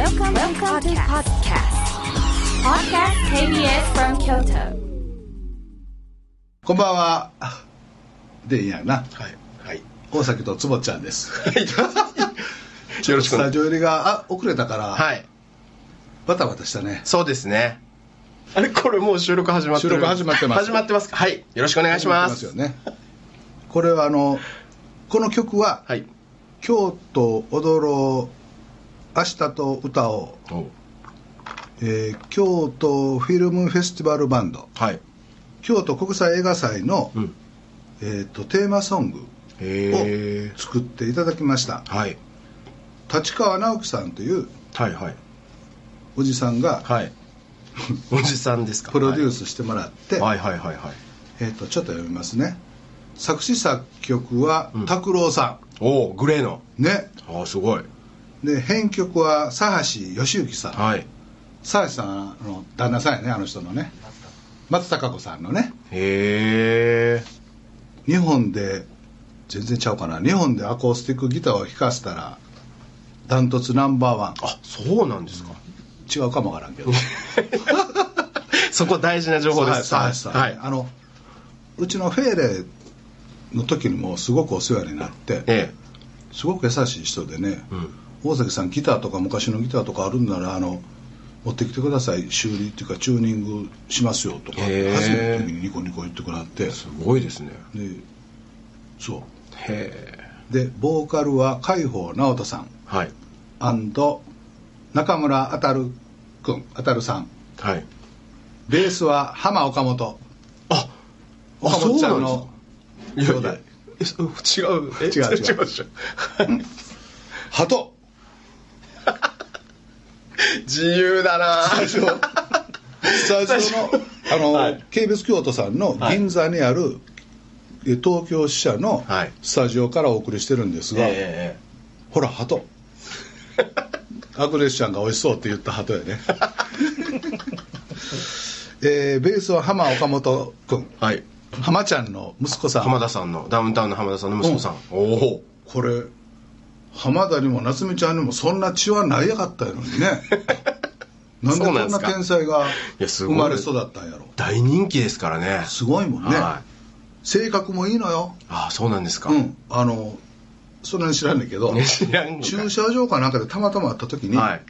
Welcome, Welcome to podcast. Podcast KBS from Kyoto. こんばんは。でいいやな。はい。はい。大崎とつぼちゃんです。よろしくお願いスタジオ入りがあ遅れたから、はい。バタバタしたね。そうですね。あれ、これもう収録始まってる収録始まってます始まってますか？はい。よろしくお願いします。よね。これはあの、この曲は、はい。京都踊ろう、明日と歌おう、おえー京都フィルムフェスティバルバンド、はい。京都国際映画祭の、うん。えー、とテーマソングへを作っていただきました。え。はい。立川直樹さんというはいはい。おじさんがはい。おじさんですかプロデュース。スしてもらって、はいはいはいはい。えー、とちょっと読みますね作詞作曲はうん拓郎さおおグレーの。ん、ねああ、すごい。で編曲は佐橋義行さん、はい。佐橋さんの旦那さんやねあの人のね松たか子さんのねへえ。日本で全然ちゃうかな日本でアコースティックギターを弾かせたらダントツナンバーワンあ、そうなんですか。違うかもわからんけど そこ大事な情報です。佐橋さん、はい。あのうちのフェーレの時にもすごくお世話になってえすごく優しい人でね、え。うん。大崎さんギターとか昔のギターとかあるんならあの持ってきてください。修理っていうかチューニングしますよとか。初めての時にニコニコ言ってくれてすごいですね。でそへえ。うでボーカルは海宝直人さん。はい。中村あたる君あたるさん。はい。ベースは浜岡本。あ、岡本ちゃんのいやい兄弟。やえそう違う。え違う違う。違うでしょ鳩 自由だな。スタジオのあの、はい。ケイベス京都さんの銀座にある、え東京支社のはい。スタジオからお送りしてるんですが、えほら鳩。アグレッシャンが美味しそうって言った鳩やね。えーベースは浜岡本君えはい。浜ちゃんの息子さん。浜田さんのダウンタウンの浜田さんの息子さん、おおこれ浜田にも夏美ちゃんにもそんな血はないやかったやのにね。なんでこんな天才が生まれ育ったんやろ。大人気ですからね。すごいもんね。はい。性格もいいのよ。ああそうなんですか、うん。あのそんなに知らんねんけど駐車場かなんかでたまたま会った時に、はい。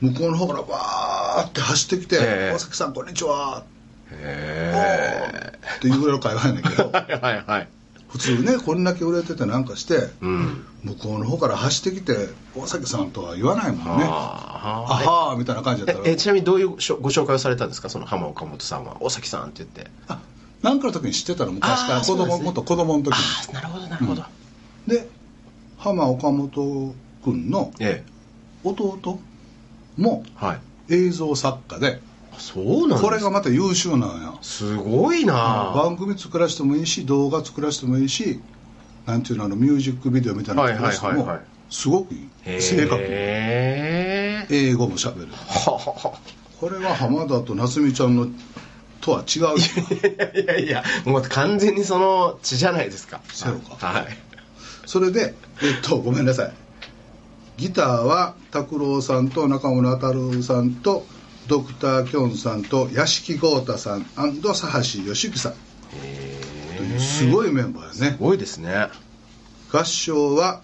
向こうの方からバーって走ってきてええ大崎さんこんにちは」へっていうぐらいの会話やねんけど。え はいはいはい普通ねこんだけ売れててなんかしてうん。向こうの方から走ってきて「大崎さん」とは言わないもんね「あ。あはー」みたいな感じだったら。ええちなみにどういうご紹介をされたんですか？その浜岡本さんは大崎さんって言って。あなんかの時に知ってたの？昔から子供、もっと子供の時に。ああなるほどなるほど、で浜岡本君のえ弟も映像作家であそうなんこれがまた優秀なんや。すごいな。番組作らせてもいいし動画作らせてもいいしなんていうのあのミュージックビデオみたいなの作らせてもすごくいい。へ正確え英語もしゃべる。これは浜田と夏美ちゃんのとは違うよ。いやいやもう完全にその血じゃないですか。そうか。はい。それでえっとごめんなさい。ギターは拓郎さんと中村太郎さんとドクター・キョンさんと屋敷豪太さん佐橋義行さん。というすごいメンバーやね。すごいですね。合唱は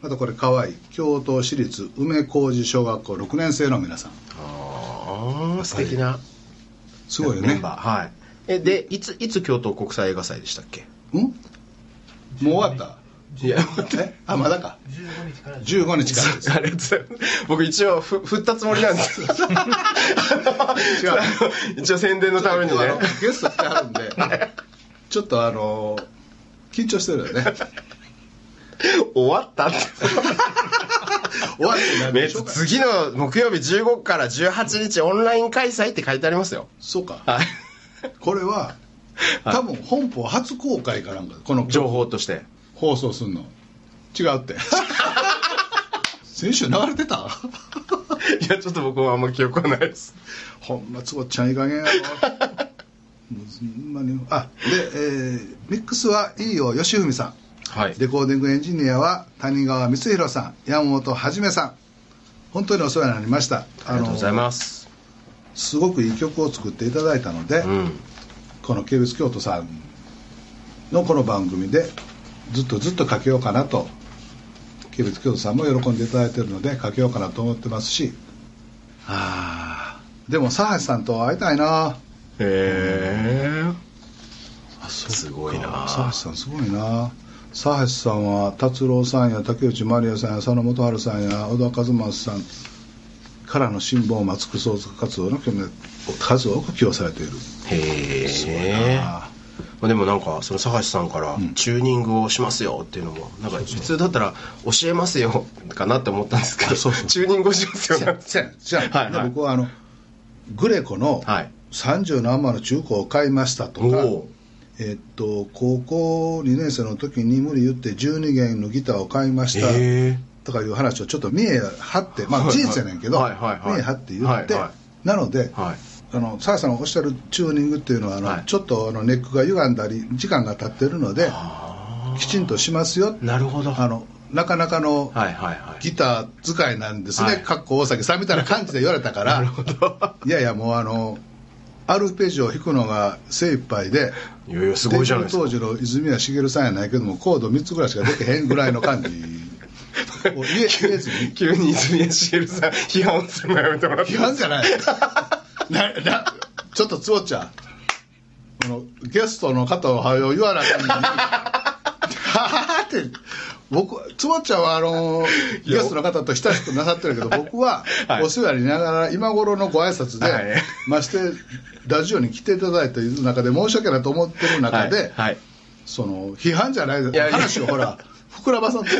またこれ可愛い京都市立梅小路小学校6年生の皆さん。ああ素敵な。すごいよね。メンバーはい。えでいついつ京都国際映画祭でしたっけ？うん？もう終わった？いやえ？あまだか。15日からですありがとうございます僕一応ふ振ったつもりなんです。違う。一応宣伝のためにね。ゲスト来てはるんで。ちょっとあの緊張してるよね。終わったって。終わってないめ次の木曜日15から18日オンライン開催って書いてありますよ。そうか。はい。これは多分本邦初公開かなんかこの情報として放送すんの？違うって。先週流れてた？いやちょっと僕もあんま記憶はないです。ほんまつぼっちゃんいい加減やろ。あで、えーミックスは飯尾義文さん。はい。レコーディングエンジニアは谷川光弘さん山本はじめさん。本当にお世話になりました。ありがとうございます。すごくいい曲を作っていただいたので、うん。この KBS 京都さんのこの番組でずっとずっとかけようかなと KBS 京都さんも喜んでいただいてるのでかけようかなと思ってますし。あーでも佐橋さんと会いたいな。へえ。すごいな。佐橋さんすごいな。佐橋さんは達郎さんや竹内まりやさんや佐野元春さんや小田和正さんからの辛抱を待つクソ活動の数多く起用されている。へすごいえなまあ、でもなんかその佐橋さんからチューニングをしますよっていうのもなんか普通だったら教えますよかなって思ったんですけどチューニングをしますよ。じゃあじゃあ僕はあのグレコのはい。30何万の中古を買いましたとか、えっと高校2年生の時に無理言って12弦のギターを買いましたとかいう話をちょっと見え張ってまあ事実やねんけど、見え張って言って、なので、はいあの澤さんがおっしゃるチューニングっていうのはあの、はい。ちょっとあのネックが歪んだり時間が経ってるのできちんとしますよ。なるほど。あのなかなかのギター使いなんですね、はい。かっこ大崎さんみたいな感じで言われたから。なるほど。いやいやもうあのアルペジオを弾くのが精一杯でいやいやすごいじゃないですか。当時の泉谷しげるさんやないけどもコード3つぐらいしかできへんぐらいの感じ。を言えずに。急に泉谷しげるさん批判するのやめてもらって批判じゃないななちょっとつぼちゃん。このゲストの方をはよ言わなあかんのにははって。僕つぼちゃんはあのゲストの方と親しくなさってるけど僕ははい。お世話になりながら今頃のご挨拶で、はい。ましてラジオに来ていただいている中で申し訳ないと思ってる中で、はいはい。その批判じゃない話をほら膨らまさんと。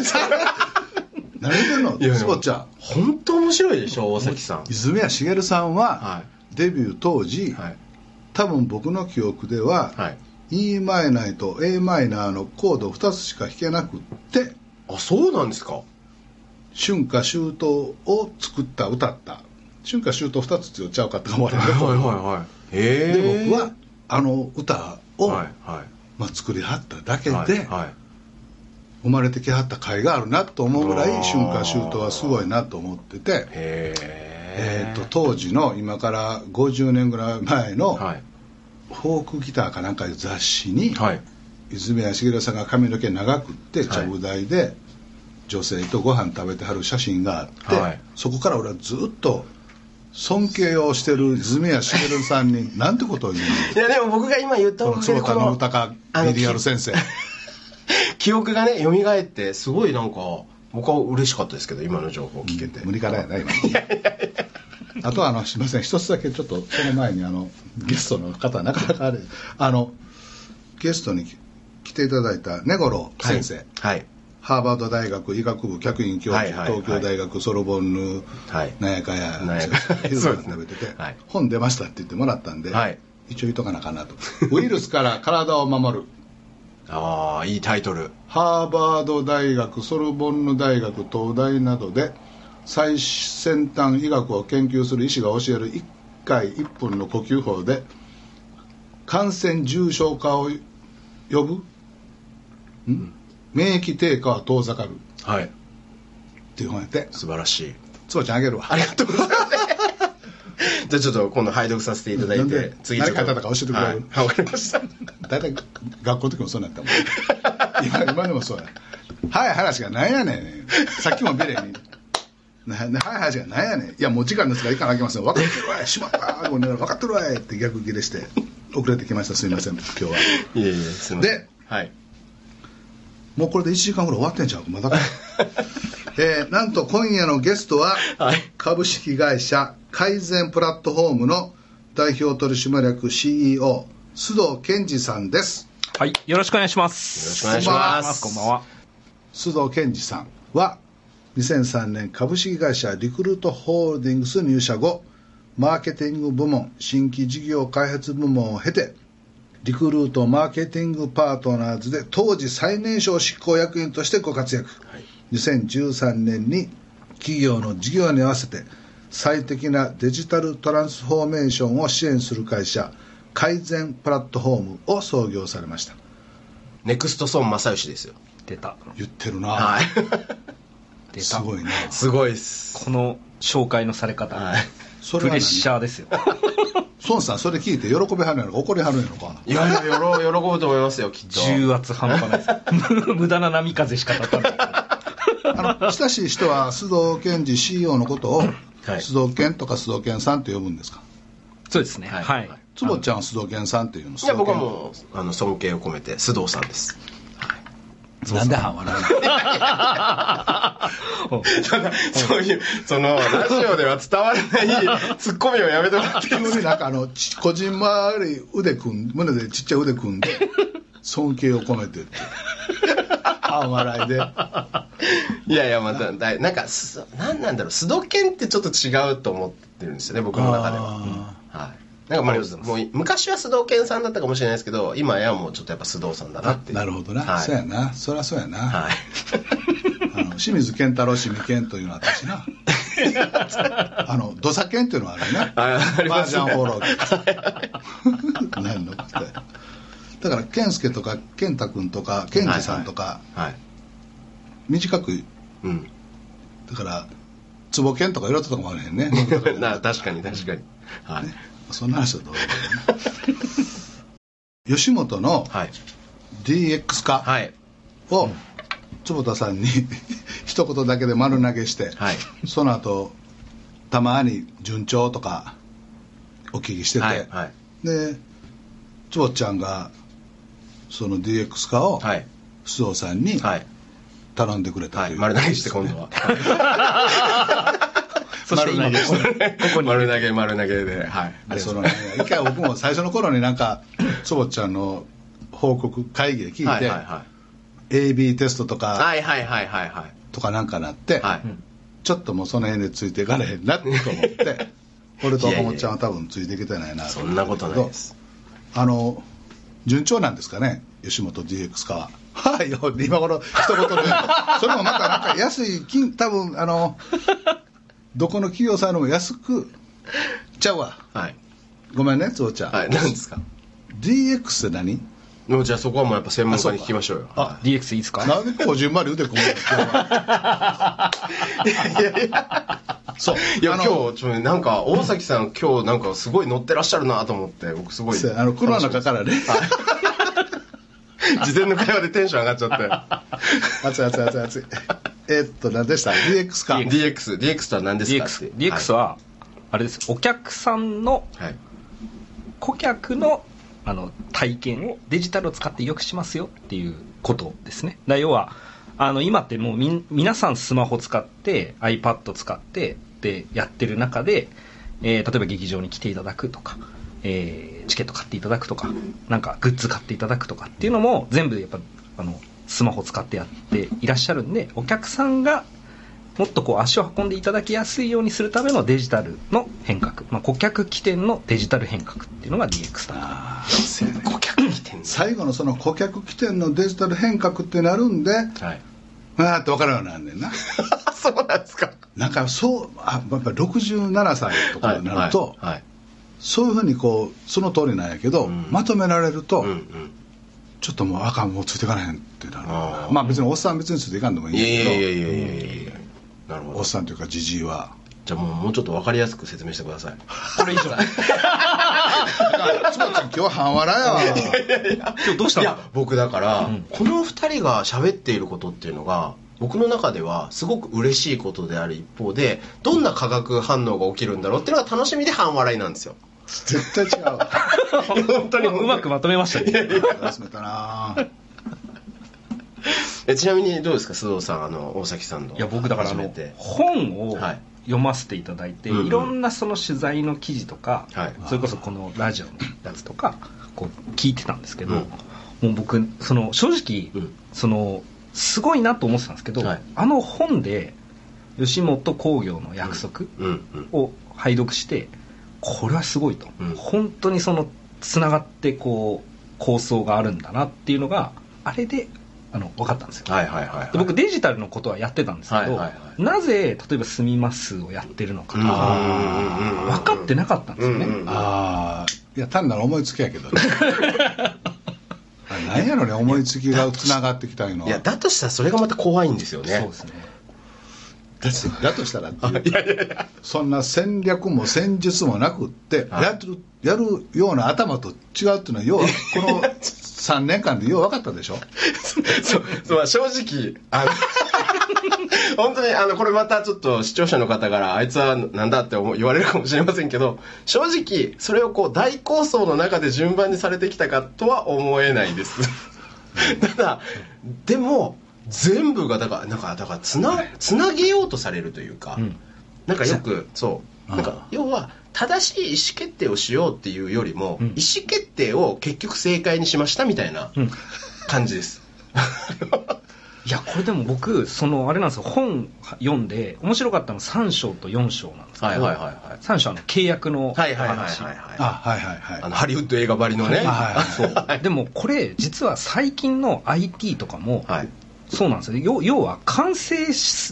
何言ってんの？つぼちゃん。本当面白いでしょ大崎さん。泉谷しげるさんは、はデビュー当時、はい。多分僕の記憶では、はい。E マイナーと a マイナーのコード2つしか弾けなくってあそうなんですか？春夏秋冬を作った歌った。春夏秋冬2つって言っちゃうかって思われる。はいはいはい。で僕はあの歌を、はいはい。まあ、作りはっただけで、はいはい。生まれてきはった甲斐があるなと思うぐらい春夏秋冬はすごいなと思ってて、へええー、と当時の今から50年ぐらい前のはい。フォークギターかなんかいう雑誌に、はい。泉谷しげるさんが髪の毛長くってはい。ちゃぶ台で女性とご飯食べてはる写真があって、はい。そこから俺はずっと尊敬をしてる泉谷しげるさんに なんてことを言ういやでも僕が今言ったのおかげで坪田の歌かあのミリアル先生。記憶がね蘇ってすごいなんか僕は嬉しかったですけど今の情報を聞けて、無理からやな今あとはあのすみません一つだけちょっとその前にあのゲストの方なかなかあれあのゲストに来ていただいた根五先生、はい。ハーバード大学医学部客員教授、はいはいはい。東京大学ソロボンヌ、はい。なんやかやなんやかや食べてて、はい。本出ましたって言ってもらったんで、はい。一応言っとかなあかんなと。ウイルスから体を守るああいいタイトル。ハーバード大学ソルボンヌ大学東大などで最先端医学を研究する医師が教える1回1分の呼吸法で感染重症化を呼ぶ？ん。免疫低下は遠ざかる。っはい。ていう本やって。素晴らしい。つばちゃんあげるわ。ありがとうございます じゃあちょっと今度拝読させていただいて次何書いてあったか教えてくれる？はい。わかりました。大体学校の時もそうなったもん今今でもそうや。早い話がなんやねん。さっきもビレに。な早い話がなんやねん。いやもう時間ですから行かなきゃいけません。分かってるわい。しまったごめんな分かってるわいって逆ギレして遅れてきました。すみません。今日は。いえいえすみません。ではい。もうこれで1時間ぐらい終わってんちゃう？まだか？えーなんと今夜のゲストははい。株式会社改善プラットフォームの代表取締役 CEO 須藤健二さんです。はい、よろしくお願いします。よろしくお願いします。こんばんは。須藤健二さんは2003年株式会社リクルートホールディングス入社後マーケティング部門新規事業開発部門を経てリクルートマーケティングパートナーズで当時最年少執行役員としてご活躍、2013年に企業の事業に合わせて最適なデジタルトランスフォーメーションを支援する会社改善プラットフォームを創業されました。ネクストソン正義ですよ。出た。言ってるな、はい。出 たすごいね。すごいっす。この紹介のされ方、はい。それプレッシャーですよ。孫さんそれ聞いて喜びはるのか？怒りはるのかいやいや喜ぶ 喜ぶと思いますよきっと。重圧半端ないです。無駄な波風しか立たない。あの親しい人は須藤健二 CEO のことを、はい。須藤健とか須藤健さんって呼ぶんですか？そうですね。ははい。い、坪ちゃんは須藤健さんっていうのいや僕はもうあの尊敬を込めて須藤さんです。うなんで半笑そういうそのラジオでは伝わらないツッコミをやめてもらってうの急になんかあのちこじんまり腕組ん胸でちっちゃい腕組んで尊敬を込めてって半笑いで。いやいやまただいなんかすなんなんだろう須藤健ってちょっと違うと思ってるんですよね僕の中では。はい。なんかまあもう昔は須藤健さんだったかもしれないですけど今やもうちょっとやっぱ須藤さんだなっていう。なるほどな、はい。そうやな。そりゃそうやな、はい。あの清水健太郎清水健というのは私な。あの土佐健っていうのはあるねああり麻ますね。雀放浪記何のことやだから健介とか健太君とか健二さんとか、はい短くうん。だから坪健とかいろいろとかもあるへんね。な確かに確かに。はい。そんな話はどうでもいいな 吉本のはい。DX 化はい。を坪田さんに 一言だけで丸投げして、はい。その後たまに順調とかお聞きしてて、はいはい。で坪ちゃんがその DX 化をはい。須藤さんにはい。頼んでくれたという、はい。丸投げして今度は。そして今ここにここに。丸投げ丸投げで。はい。でそのね一回僕も最初の頃になんか坪ちゃんの報告会議で聞いて、はいはいはい。AB テストとか、はいはいはいはいはい。とかなんかなって、はい。ちょっともうその辺でついていかれへんなと思って 俺と岡本ちゃんは多分ついていけてないなそんなことないです。あの順調なんですかね？吉本 DX 化は。はい今頃一言でそれもまたなんか安い金多分あのどこの企業さんでも安くちゃうわ。はい。ごめんねつおちゃん、はい何ですか？DX って何？もうじゃあそこはもうやっぱ専門家に聞きましょうよ。あ DX い。いですか？なんでこじんまり腕組むの？今日はそう。いや今日ちょっとねなんか大崎さん今日なんかすごい乗ってらっしゃるなと思って僕すごいあの車の中からね。事前の会話でテンション上がっちゃって。熱い熱い熱い熱い。えっと何でした？DX か。DX DX とは何ですか？DX, DX は、あれです。お客さんの顧客のあの体験をデジタルを使って良くしますよっていうことですね。だ要はあの今ってもうみん皆さんスマホ使って iPad 使ってでやってる中で、えー例えば劇場に来ていただくとか、えーチケット買っていただくとかなんかグッズ買っていただくとかっていうのも全部やっぱあのスマホ使ってやっていらっしゃるんでお客さんがもっとこう足を運んでいただきやすいようにするためのデジタルの変革、まあ、顧客起点のデジタル変革っていうのが DX だあーそうやね。顧客来てんの最後のその顧客起点のデジタル変革ってなるんではいあーって分からんようになんねんな。そうなんですか。なんかそうあやっぱ67歳とかになると、はいはい。そういうふうにこうその通りなんやけど、うん。まとめられると、うんうん。ちょっともうあかんもうついていかれへんってなる。まあ別におっさん別についていかんでもいいんいやけど。やいやいやいやいやいやいや。なるほおどっさんというかじじいはじゃあもうもうちょっと分かりやすく説明してください。これ以上。つばちゃん今日半笑いやわ。今日どうしたのいや僕だから、んこの2人が喋っていることっていうのが僕の中ではすごく嬉しいことである一方でどんな化学反応が起きるんだろうっていうのが楽しみで半笑いなんですよ。絶対違うわ。本当に。うまくまとめましたね。休めたな。えちなみにどうですか須藤さんあの大崎さんの。いや僕だからあの初めて。本をはい読ませていただいて、うんうん。いろんなその取材の記事とか、はい。それこそこのラジオのやつとかこう聞いてたんですけど、うん。もう僕その正直、うん。そのすごいなと思ってたんですけど、はい。あの本で吉本興業の約束を拝読してこれはすごいと、うん。本当にそのつながってこう構想があるんだなっていうのがあれであの分かったんですよ。はいはいはい、はい、で僕デジタルのことはやってたんですけど、はいはいはい。なぜ例えば「住みます」をやってるのかとうんかうん分かってなかったんですよね、ああいや単なる思いつきやけど。ね あ何やろね思いつきがつながってきたいうのは。いやだとしたらそれがまた怖いんですよね。そうですね。だとしたらっていう そんな戦略も戦術もなくって、はい。やる やるような頭と違うっていうのは要はこの3年間でよう分かったでしょ？そうそうまあ正直あの 本当にあのこれまたちょっと視聴者の方からあいつはなんだって言われるかもしれませんけど正直それをこう大構想の中で順番にされてきたかとは思えないです。ただでも全部がだからなんかだからつなつなげようとされるというか、うん。なんかよくそう。なんか要は正しい意思決定をしようっていうよりも、うん。意思決定を結局正解にしましたみたいなうん。感じです、いやこれでも僕そのあれなんですよ。本読んで面白かったの3章と4章なんですけど、はいはいはいはい。3章はあの契約のおはいはいはいはい話はい。あはいはいはい。あのハリウッド映画ばりのね。はいはい そう。でもこれ実は最近の IT とかもはいそうなんですよ。要要は完成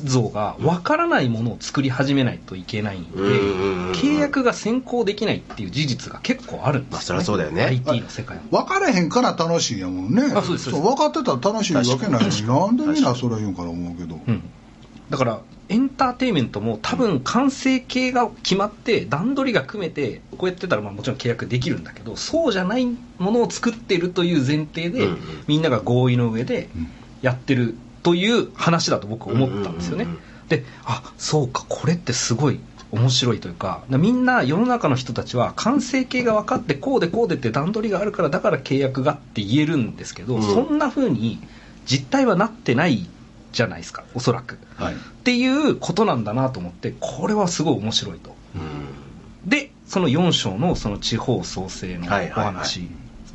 像がわからないものを作り始めないといけないんで契約が先行できないっていう事実が結構あるんですよ、ね。まあそりゃそうだよね。IT の世界は。分からへんから楽しいんやもんね。あそうですそうです。分かってたら楽しいわけない。のに。なんでみんなそれ言うんかな思うけど。うん、だからエンターテインメントも多分完成形が決まって段取りが組めてこうやってたらまあもちろん契約できるんだけどそうじゃないものを作ってるという前提で、みんなが合意の上でうんやってるという話だと僕思ったんですよね、であそうかこれってすごい面白いというかみんな世の中の人たちは完成形が分かってこうでこうでって段取りがあるからだから契約がって言えるんですけど、うん。そんな風に実態はなってないじゃないですかおそらく。はい。っていうことなんだなと思ってこれはすごい面白いと。うん。でその4章のその地方創生のお話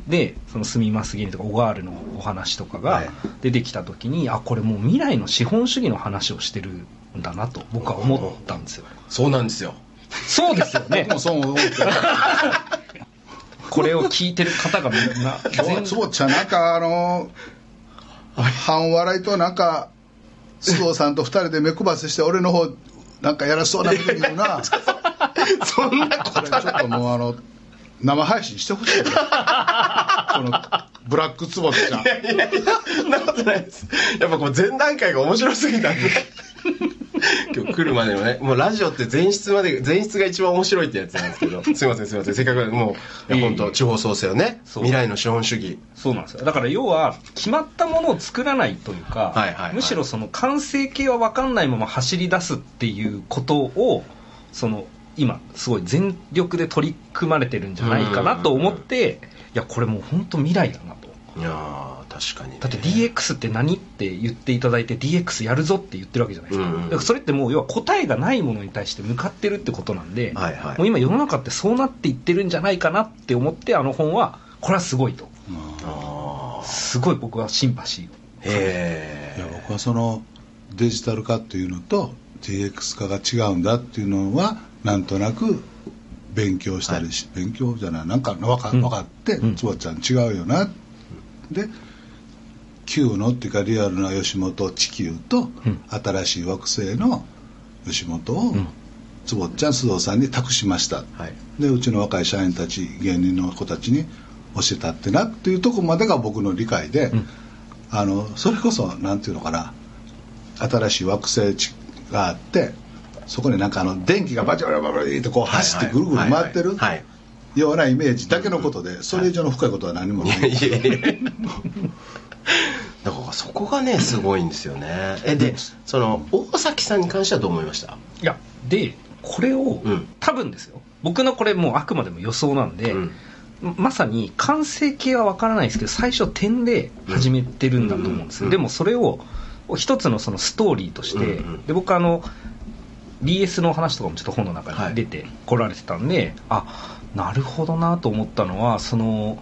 でその住みますぎにとか小川ールのお話とかがはい。出てきた時にあこれもう未来の資本主義の話をしてるんだなと僕は思ったんですよ。そうなんですよ。そうですよね。僕もそう思ってこれを聞いてる方がみんな全つぼっちゃんなんかあの半笑いとなんか須藤さんと二人で目配せして俺の方なんかやらしそうなこと言うな。そんなこれちょっともうあの生配信してほしいよ このブラックつぼっちゃん。いやいやそんなことないです。やっぱこう前段階が面白すぎたんで。今日来るまでのねもうラジオって前室まで前室が一番面白いってやつなんですけど。すいませんすいません。せっかくもういや本当地方創生をね未来の資本主義。そうなんですよ。だから要は決まったものを作らないというか、はいはいはい。むしろその完成形は分かんないまま走り出すっていうことをその今すごい全力で取り組まれてるんじゃないかなと思っていやこれもう本当未来だなと。いやー確かにね、だって DX って何って言っていただいて DX やるぞって言ってるわけじゃないですか,、うんうんだからそれってもう要は答えがないものに対して向かってるってことなんで、はいはい。もう今世の中ってそうなっていってるんじゃないかなって思ってあの本はこれはすごいと。あー。すごい僕はシンパシー。をへいや僕はそのデジタル化っていうのと DX 化が違うんだっていうのはなんとなく勉強したりし、勉強じゃないなんか分かうん。分かって、うん。つばちゃん違うよな。で旧のっていうかリアルな吉本地球と、ん。新しい惑星の吉本を、ん。つぼっちゃん須藤さんに託しました、はい。でうちの若い社員たち芸人の子たちに教えたってなっていうところまでが僕の理解で、ん。あのそれこそなんていうのかな新しい惑星地があってそこになんかあの電気がバチバチバチバチってこう走ってぐるぐる回ってるようなイメージだけのことでそれ以上の深いことは何もないだからそこがねすごいんですよねえでその大崎さんに関してはどう思いましたいやでこれを、うん多分ですよ僕のこれもうあくまでも予想なんで、うんまさに完成形は分からないですけど最初点で始めてるんだと思うんですよ、でもそれを一つのそのストーリーとして、で僕あの BS の話とかもちょっと本の中に出てこられてたんで、あなるほどなと思ったのはその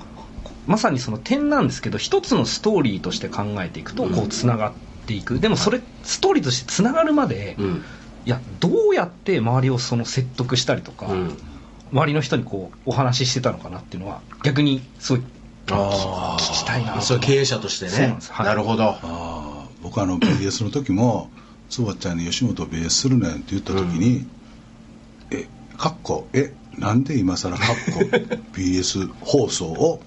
まさにその点なんですけど一つのストーリーとして考えていくとこうつながっていく、でもそれストーリーとしてつながるまで、うん。いやどうやって周りをその説得したりとか、うん。周りの人にこうお話ししてたのかなっていうのは逆にすごい聞きたいなとそう経営者としてね。そうなんです。はい。なるほど。ああ僕あの BS の時もつばちゃんに吉本 BS するねんって言った時に、えかっこえなんで今更かっこ BS 放送を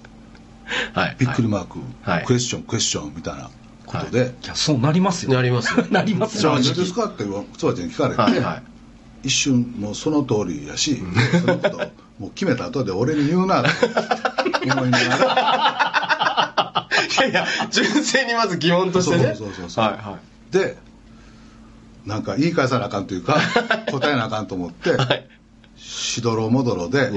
はい。びっくりマーク、はい。クエスチョンクエスチョンみたいなことで、い。やそうなりますよ。なりますよ。なりますよ。何ですかってつばちゃんに聞かれて、はいはい。一瞬もうその通りやし、そのこともう決めた後で俺に言うなと 思いながら。いやいや純粋にまず疑問としてね。そうそうそうそうはいはでなんか言い返さなあかんというか 答えなあかんと思って、いはい。しどろもどろで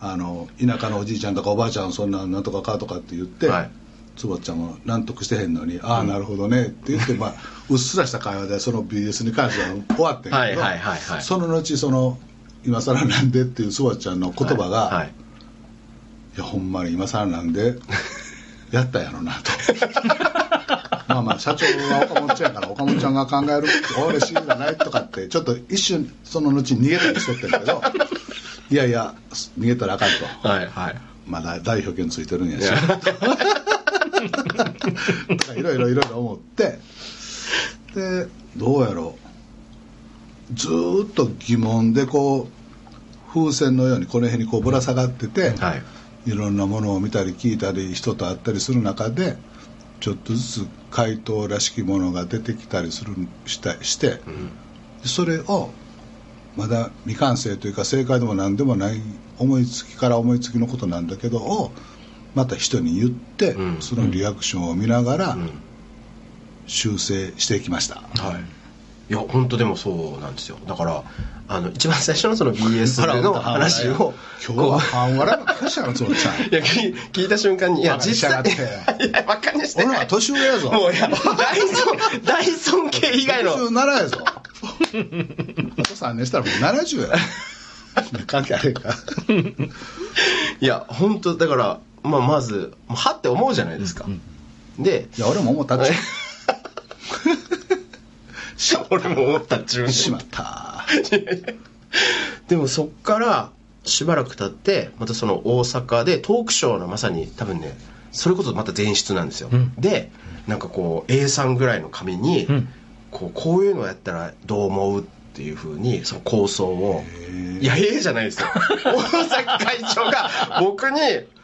あの田舎のおじいちゃんとかおばあちゃんそんななんとかかとかって言って、はい。つばちゃんも納得してへんのに「ああなるほどね」って言って、まあ、うっすらした会話でその BS に関しては終わってんけど、はいはいはいはいその後その「今更なんで」っていうつばちゃんの言葉が、はい。はいいやほんまに今更なんでやったんやろなと まあまあ社長は岡本ちゃんやから岡本ちゃんが考える俺知りがないとかってちょっと一瞬その後逃げたりしとってんけど いやいや逃げたらあかんと。はいはい。まだ代表権ついてるんやし。とかいろいろいろいろ思って。でどうやろう。ずーっと疑問でこう風船のようにこの辺にこうぶら下がってて、はい。いろんなものを見たり聞いたり人と会ったりする中でちょっとずつ回答らしきものが出てきたりするしたして、それをまだ未完成というか正解でも何でもない思いつきから思いつきのことなんだけどをまた人に言って、うん。そのリアクションを見ながらうん。修正していきました、はいいや本当でもそうなんですよ。だからあの一番最初のその BS での話を今日は。半笑いばっかりしたのつもちゃんいや聞聞いた瞬間にいや実際て。いやバカにして。俺は年上やぞ。もういや大尊大尊敬以外の。60ならやぞ。あと3年したらもう70や。関係あれか。いや本当だから、まあ、まずはって思うじゃないですか、でいや俺も思ったっちゅ俺も思ったっちゅうねしまった。でもそっからしばらく経ってまたその大阪でトークショーのまさに多分ねそれこそまた前室なんですよ、うん。でなんかこう A3 ぐらいの紙に、うん。こうこういうのやったらどう思うっていうふうにその構想を。いやええじゃないですよ。大崎会長が僕に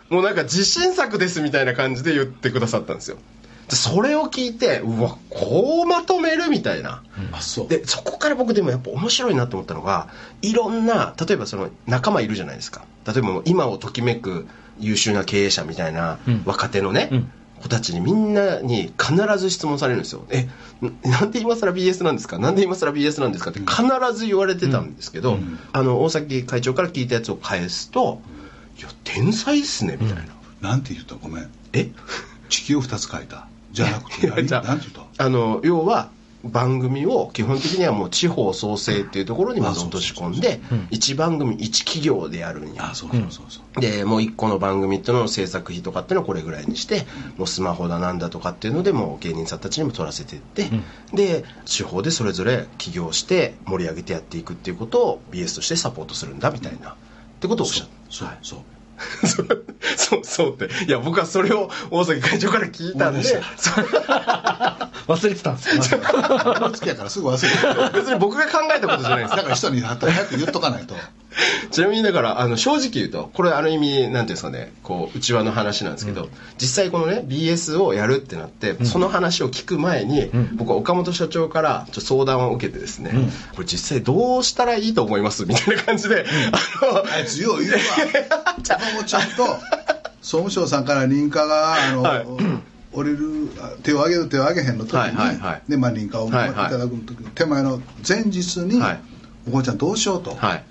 もうなんか自信作ですみたいな感じで言ってくださったんですよ。でそれを聞いてうわこうまとめるみたいな、あそう。でそこから僕でもやっぱ面白いなと思ったのがいろんな例えばその仲間いるじゃないですか。例えば今をときめく優秀な経営者みたいなうん。若手のね、うん。子たちにみんなに必ず質問されるんですよ。えななんで今更 BS なんですか？なんで今更 BS なんですか？って必ず言われてたんですけど、うん。うんあの大崎会長から聞いたやつを返すと「いや天才っすね」みたいな、なんて言った？ごめん。え？地球2つ書いたじゃなくてじゃああの要は番組を基本的にはもう地方創生っていうところにまず落とし込んでうん。1番組1企業でやるんや。あそうそうそうそう。でもう1個の番組っていうのの制作費とかっていうのはこれぐらいにしてもうスマホだなんだとかっていうのでもう芸人さんたちにも取らせていって、で地方でそれぞれ起業して盛り上げてやっていくっていうことを BS としてサポートするんだみたいな。ってことをおっしゃそうはいそう。そう そうそうって。いや僕はそれを大崎会長から聞いたんで。忘れてたんですよ 好きやからすぐ忘れて別に僕が考えたことじゃないんです。だから人に早く言っとかないと ちなみにだからあの正直言うとこれある意味なんていうんですかねこう内輪の話なんですけど、実際このね BS をやるってなって、その話を聞く前に、ん。僕は岡本社長からちょっと相談を受けてですね、ん。これ実際どうしたらいいと思います？みたいな感じで、あのあいつよう言うわ。子 供ちゃんと総務省さんから認可があの、はい。降りるあ手を挙げる手を挙げへんの時に、はいはいはい。でまあ、認可をいただく時の手前の前日に、はい。お子ちゃんどうしようと、はい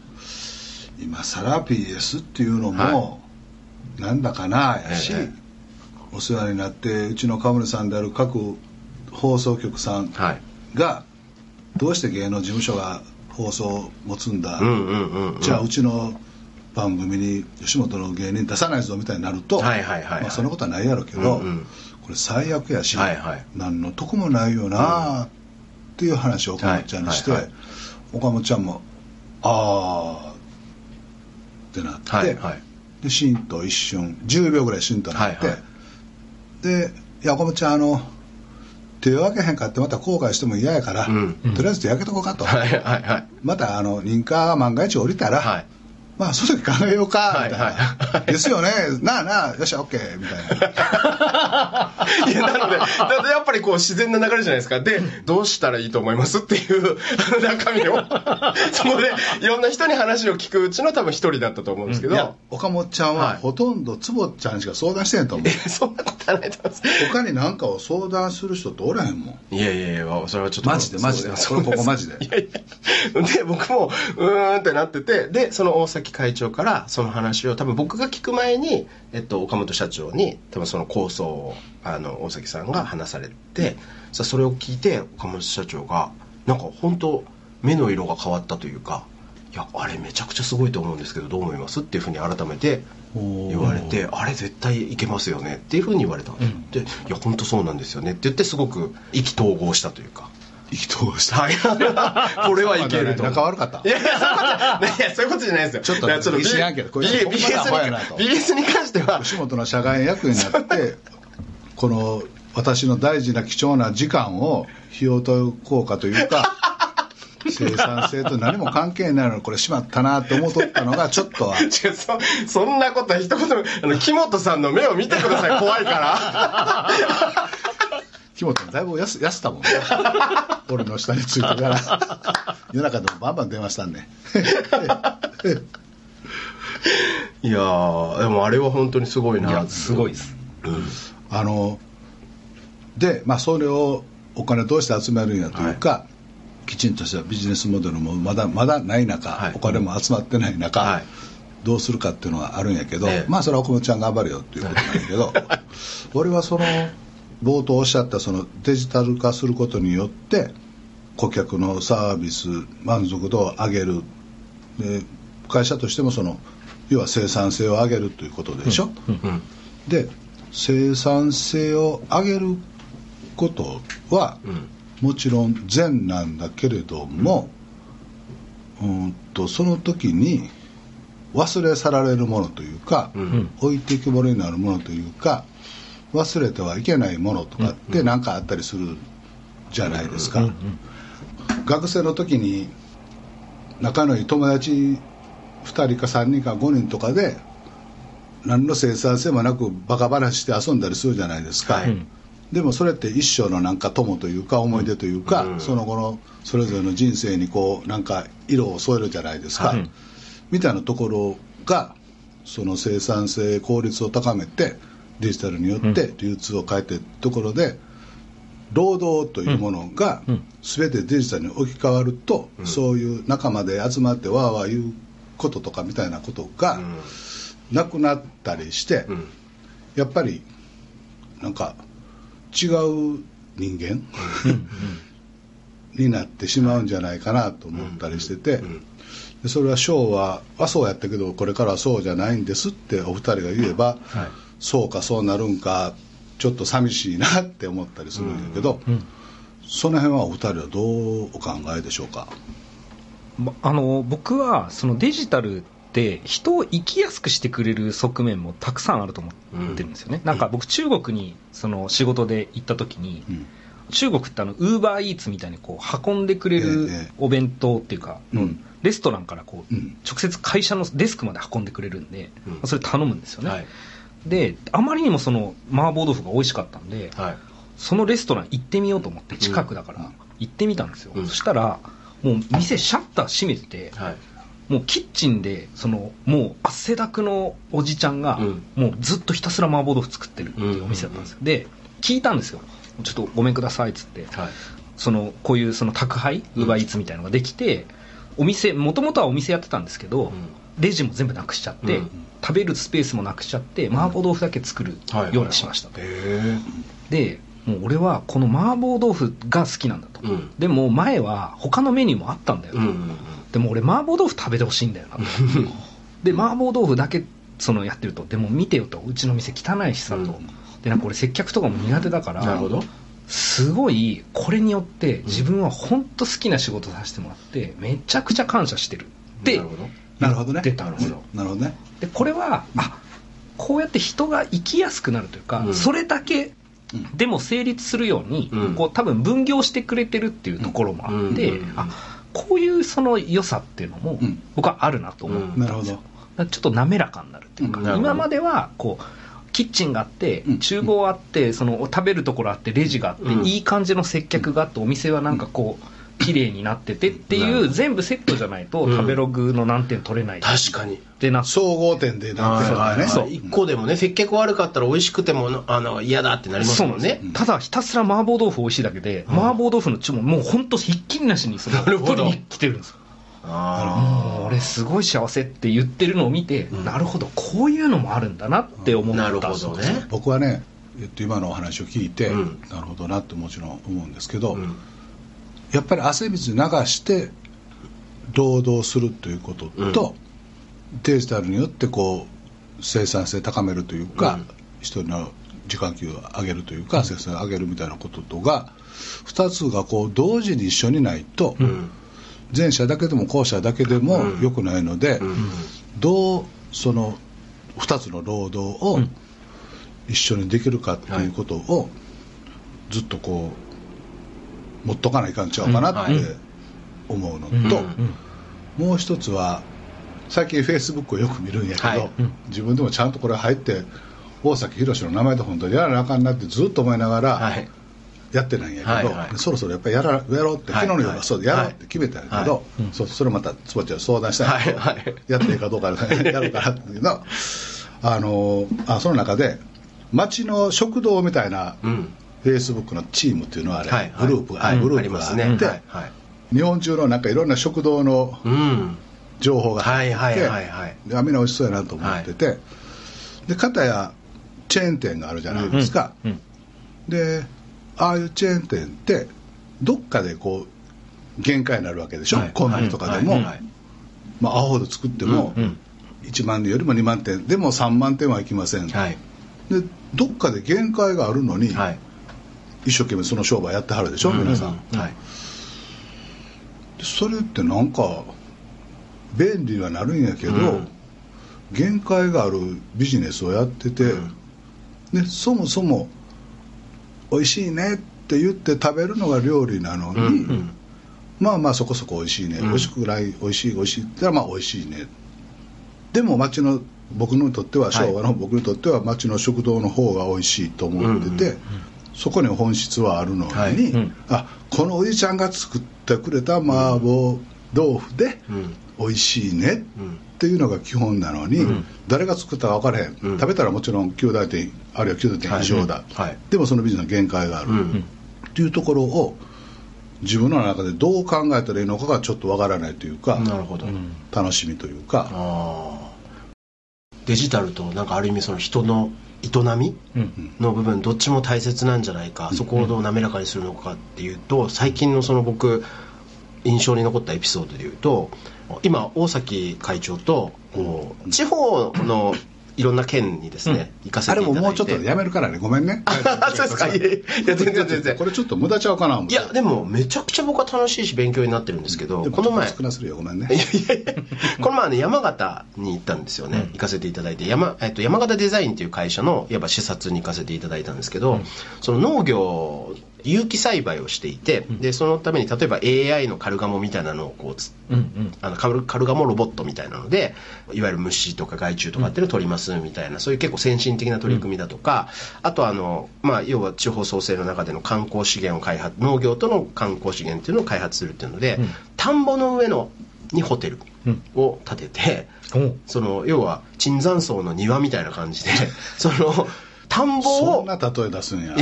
今更 PS っていうのも、なんだかなやし、ええ。お世話になってうちの川村さんである各放送局さんはい。がどうして芸能事務所が放送を持つんだ、じゃあうちの番組に吉本の芸人出さないぞみたいになると、まあ、そんなことはないやろうけど、うんうん。これ最悪やし、はいはい。何の得もないよなっていう話を岡本ちゃんにして、岡本ちゃんも「ああ」ってなって、はいはい。でシーンと一瞬10秒ぐらいシーンとなって、はいはで「いや岡本ちゃんあの手を挙げへんかってまた後悔しても嫌やから、うん。とりあえず手挙げとこうかと」はいはいはい。またあの認可が万が一降りたら、はいまあその時考えようかみたいな、はい。はいですよね。なあなあよっしゃ OK みたいな。いや、なので、なのでやっぱりこう自然な流れじゃないですか。で、どうしたらいいと思いますっていうあの 中身を、そこでいろんな人に話を聞くうちの多分一人だったと思うんですけど、いや岡本ちゃんははい。ほとんど坪ちゃんしか相談してへんと思う。そんなことはないと思います。他に何かを相談する人っておらへんもん。いやいやいや、それはちょっと。マジでマジで。それここマジで。いやいや。で、僕も、うーんってなってて、で、その大崎会長から、その話を、多分僕が聞く前に、えっと、岡本社長に、多分その構想を、あの、大崎さんが話されて、さそれを聞いて、岡本社長が、なんか本当目の色が変わったというか、いや、あれめちゃくちゃすごいと思うんですけど、どう思いますっていうふうに改めて言われて、あれ絶対いけますよねっていうふうに言われたん。で、でいや、本当そうなんですよねって言って、すごく意気投合したというか。意気投合した。はい。これはいけると。仲悪かった。いやいや、そういうことじゃないですよ。ちょっとちょっと知らんけどこれ BS に関しては、吉本の社外役員になってこの私の大事な貴重な時間を費用と効果というか 生産性と何も関係ないのにこれしまったなって思っとったのがちょっとは。違うそそんなことは一言もあの木本さんの目を見てください。怖いから木本もだいぶやす痩せたもんね。俺の下についてから。夜中でもバンバン電話したんねいやーでもあれは本当にすごいな。いやすごいです。あので、まあ、それをお金どうして集めるんやというか、きちんとしたビジネスモデルもまだまだない中、はい。お金も集まってない中、はい。どうするかっていうのはあるんやけど、ええ。まあそれは岡本ちゃん頑張るよっていうことなんやけど 俺はその冒頭おっしゃったそのデジタル化することによって顧客のサービス満足度を上げる。で会社としてもその要は生産性を上げるということでしょ、うん。で生産性を上げることはうんもちろん善なんだけれども、うん、とその時に忘れ去られるものというか、うん。置いてきぼりになるものというか忘れてはいけないものとかって何かあったりするじゃないですか、学生の時に仲のいい友達2人か3人か5人とかで何の生産性もなくバカ話して遊んだりするじゃないですか、はい。うんでもそれって一生のなんか友というか思い出というか、うん。その後のそれぞれの人生にこうなんか色を添えるじゃないですか、はい。みたいなところがその生産性効率を高めてデジタルによって流通を変えていくところで労働というものがうん。全てデジタルに置き換わると、そういう仲間で集まってわーわー言うこととかみたいなことがなくなったりして、うん。やっぱりなんか違う人間 になってしまうんじゃないかなと思ったりしてて、でそれは昭和はそうやったけどこれからはそうじゃないんですってお二人が言えば、はいそうかそうなるんかちょっと寂しいなって思ったりするんだけど、その辺はお二人はどうお考えでしょうか？まあの僕はそのデジタルって人を生きやすくしてくれる側面もたくさんあると思ってるんですよね、なんか僕中国にその仕事で行った時に、うん。中国ってあのウーバーイーツみたいにこう運んでくれるええお弁当っていうか、うん。レストランからこう、うん。直接会社のデスクまで運んでくれるんで、うん。それ頼むんですよね、はいであまりにもその麻婆豆腐が美味しかったんで、はい。そのレストラン行ってみようと思って近くだから行ってみたんですよ、うん。そしたらもう店シャッター閉めてて、はい。もうキッチンでそのもう汗だくのおじちゃんが、うん。もうずっとひたすら麻婆豆腐作ってるっていうお店だったんですよ、で聞いたんですよ。ちょっとごめんくださいっつって。はい。そのこういうその宅配ウーバーイーツみたいなのができて、お店もともとはお店やってたんですけど、ん。レジも全部なくしちゃって、うん食べるスペースもなくしちゃって麻婆豆腐だけ作るようにしました。でもう俺はこの麻婆豆腐が好きなんだと、うん。でも前は他のメニューもあったんだよと、えうんうん。でも俺麻婆豆腐食べてほしいんだよなと。で麻婆豆腐だけそのやってると。でも見てよと。うちの店汚いしさと、うん。でなんか俺接客とかも苦手だからすごいこれによって自分は本当好きな仕事させてもらってめちゃくちゃ感謝してるってなるほど。なるほどね言ってたんですよ。なるほどねでこれはあこうやって人が生きやすくなるというか、うん。それだけでも成立するように、うん。こう多分分業してくれてるっていうところもあって、うん。あこういうその良さっていうのもうん。僕はあるなと思ったん。ですよ、なるほど。だからちょっと滑らかになるっていうか、今まではこうキッチンがあってうん。厨房あってその食べるところあってレジがあって、うん。いい感じの接客があってお店はなんかこう綺麗になっててっていう全部セットじゃないとうん。食べログの何点取れない。確かに。ってなって総合点でなってるからね。そう一個でもね接客悪かったら美味しくてもあの嫌だってなりますもんね。ただひたすら麻婆豆腐美味しいだけで、麻婆豆腐の注文もう本当ひっきりなしにそのなるほど。取りに来てるんですよ。あもう俺すごい幸せって言ってるのを見て、ん。なるほどこういうのもあるんだなって思った。なるほどね。僕はね、えっと、今のお話を聞いて、うん。なるほどなってもちろん思うんですけど、うんやっぱり汗水流して労働するということと、デジタルによってこう生産性高めるというか、うん。人の時間給を上げるというか、生産性を上げるみたいなこととが2つがこう同時に一緒にないと、うん。前者だけでも後者だけでもうん。良くないので、うん。どうその2つの労働をうん。一緒にできるかっていうことをずっとこう持っとかないかんちゃうかなってうん思うのうんと、うん。もう一つは最近フェイスブックをよく見るんやけど、自分でもちゃんとこれ入って大崎宏の名前で本当にやらなあかんなってずっと思いながらはい。やってないんやけど、はいはい。そろそろやっぱりやらやろうって、はい昨日の夜はそうでやろうって決めたんやけど、そうそれまたつばちゃん相談したんやけど、はいはい。やっていいかどうかやろうかなっていうの。あのあその中で町の食堂みたいなうんフェイスブックのチームっていうのはあれ、はいグループが、はい。グループがあって、ね。はいはい。日本中のなんかいろんな食堂のうん。情報が入って、はいはいはいはい。であみんな美味しそうやなと思ってて、で片やチェーン店があるじゃないですか、うんでああいうチェーン店ってどっかでこう限界になるわけでしょ、はい。コンビニとかでも、はいはいまあ、アホほど作っても、うんうん。1万点よりも2万点でも3万点はいきません、はい。でどっかで限界があるのに、はい一生懸命その商売やってはるでしょ、皆さん、うはい。でそれってなんか便利にはなるんやけど、うん。限界があるビジネスをやってて、うん。でそもそも美味しいねって言って食べるのが料理なのに、うんうん。まあまあそこそこ美味しいね、うん。美味しくない美味しい美味しいって言ったらまあ美味しいね。でも町の僕にとってははい。昭和の僕にとっては町の食堂の方が美味しいと思ってて、うんそこに本質はあるのに、はい。うん。あこのおじちゃんが作ってくれた麻婆豆腐でうん。美味しいねうん。っていうのが基本なのに、うん。誰が作ったか分からへん、うん。食べたらもちろん9大点あるいは9大点以上だ、はい。はい。でもそのビジネスの限界がある、うん。っていうところを自分の中でどう考えたらいいのかがちょっとわからないというか、なるほど。うん。楽しみというか、デジタルとなんかある意味その人の営みうん。の部分どっちも大切なんじゃないか、そこをどう滑らかにするのかっていうと最近のその僕印象に残ったエピソードでいうと今大崎会長と地方のいろんな県にですね、行かせあれていただいて。ももうちょっとやめるからね。ごめんね。あそうですかいや全然全然。これちょっと無駄ちゃうかないやでもめちゃくちゃ僕は楽しいし勉強になってるんですけどでもこの前。少なするよごめんね。いやいやいや。この前ね山形に行ったんですよね、行かせていただいて。山,、えっと、山形デザインっていう会社のいわば視察に行かせていただいたんですけど、その農業有機栽培をしていて、でそのために例えば AI のカルガモみたいなのをこうつうんうん。あのカルカルガモロボットみたいなのでいわゆる虫とか害虫とかっていうのを取りますみたいな、そういう結構先進的な取り組みだとか、あとあの、まあ、要は地方創生の中での観光資源を開発農業との観光資源っていうのを開発するっていうので、うん。田んぼの上のにホテルうん。を建てて、お。うその要は椿山荘の庭みたいな感じで その田んぼを。そんな例え出すんや。あ